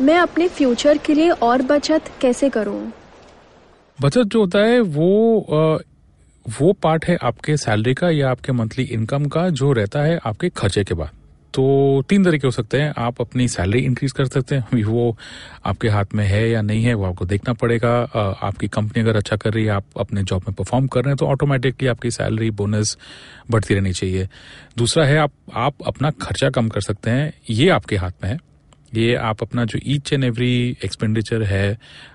मैं अपने फ्यूचर के लिए और बचत कैसे करूँ? बचत जो होता है, वो वो पार्ट है आपके सैलरी का या आपके मंथली इनकम का जो रहता है आपके खर्चे के बाद। तो तीन तरीके हो सकते हैं। आप अपनी सैलरी इंक्रीज कर सकते हैं। वो आपके हाथ में है या नहीं है, वो आपको देखना पड़ेगा। आपकी कंपनी अगर अच्छा कर रही है, आप अपने जॉब में परफॉर्म कर रहे हैं तो ऑटोमेटिकली आपकी सैलरी बोनस बढ़ती रहनी चाहिए। दूसरा है, आप आप अपना खर्चा कम कर सकते हैं। ये आपके हाथ में है। ये आप अपना जो ईच एंड एवरी एक्सपेंडिचर है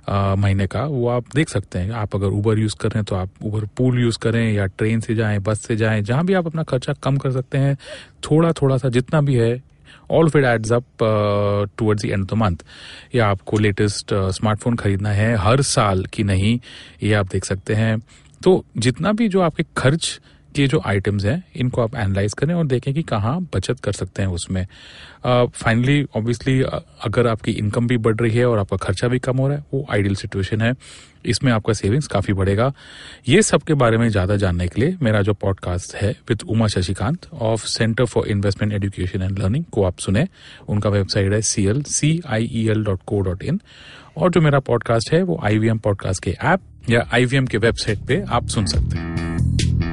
अ, महीने का वो आप देख सकते हैं। आप अगर ऊबर यूज़ कर रहे हैं तो आप ऊबर पूल यूज़ करें या ट्रेन से जाएँ बस से जाएँ जहाँ भी आप अपना खर्चा कम कर सकते हैं। थोड़ा थोड़ा सा जितना भी है all fit adds up towards the end of the month या आपको लेटेस्ट स्मार्टफ़ोन खरीदना है हर साल की नहीं ये आप देख सकते हैं। तो जितना भी जो आपके खर्च के जो आइटम्स हैं इनको आप एनालाइज करें और देखें कि कहाँ बचत कर सकते हैं उसमें। फाइनली uh, ऑब्वियसली अगर आपकी इनकम भी बढ़ रही है और आपका खर्चा भी कम हो रहा है वो आइडियल सिचुएशन है। इसमें आपका सेविंग्स काफ़ी बढ़ेगा। ये सब के बारे में ज़्यादा जानने के लिए मेरा जो पॉडकास्ट है with Uma Shashikant of Centre for Investment Education and Learning को आप सुने। उनका वेबसाइट है C L C I E L dot co dot in और जो मेरा पॉडकास्ट है वो आई वी एम पॉडकास्ट के ऐप या आई वी एम के वेबसाइट पे आप सुन सकते हैं।